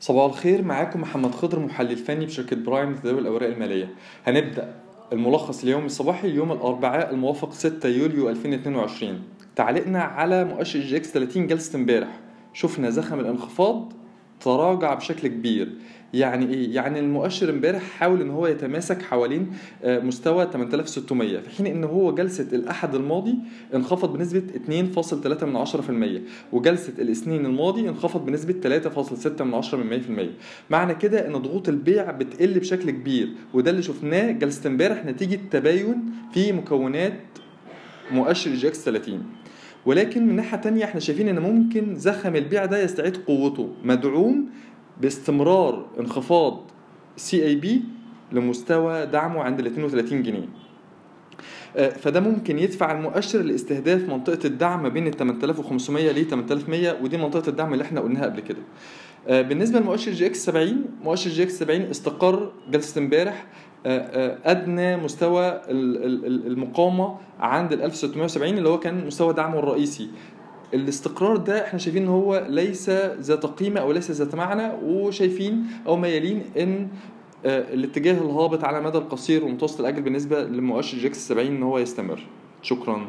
صباح الخير معاكم محمد خضر محلل فني بشركة برايم لتداول الأوراق المالية. هنبدأ الملخص اليومي الصباحي يوم الأربعاء الموافق 6 يوليو 2022 تعليقنا على مؤشر EGX 30 جلسة امبارح. شفنا زخم الانخفاض تراجع بشكل كبير. يعني إيه؟ يعني المؤشر امبارح حاول إن هو يتماسك حوالين آه، مستوى 8600 في حين إن هو جلسة الأحد الماضي انخفض بنسبة 2.3% وجلسة الاثنين الماضي انخفض بنسبة 3.6% معنى كده إن ضغوط البيع بتقل بشكل كبير وده اللي شفناه جلسة امبارح نتيجة تباين في مكونات مؤشر EGX 30 ولكن من ناحية تانية إحنا شايفين إن ممكن زخم البيع ده يستعيد قوته مدعوم باستمرار انخفاض CIB لمستوى دعمه عند ال 32 جنيه. آه، فده ممكن يدفع المؤشر لاستهداف منطقة الدعم بين ال 8500 ل 8100 ودي منطقة الدعم اللي إحنا قلناها قبل كده. آه، بالنسبة لمؤشر EGX 70 مؤشر EGX 70 استقر جلسة امبارح أدنى مستوى المقاومة عند ال 1670 اللي هو كان مستوى دعمه الرئيسي. الاستقرار ده إحنا شايفين إن هو ليس ذات قيمة أو ليس ذات معنى وشايفين أو ميالين إن آه، الاتجاه الهابط على المدى القصير والمتوسط الاجل بالنسبة لمؤشر جيكس 70 إن هو يستمر. شكرا.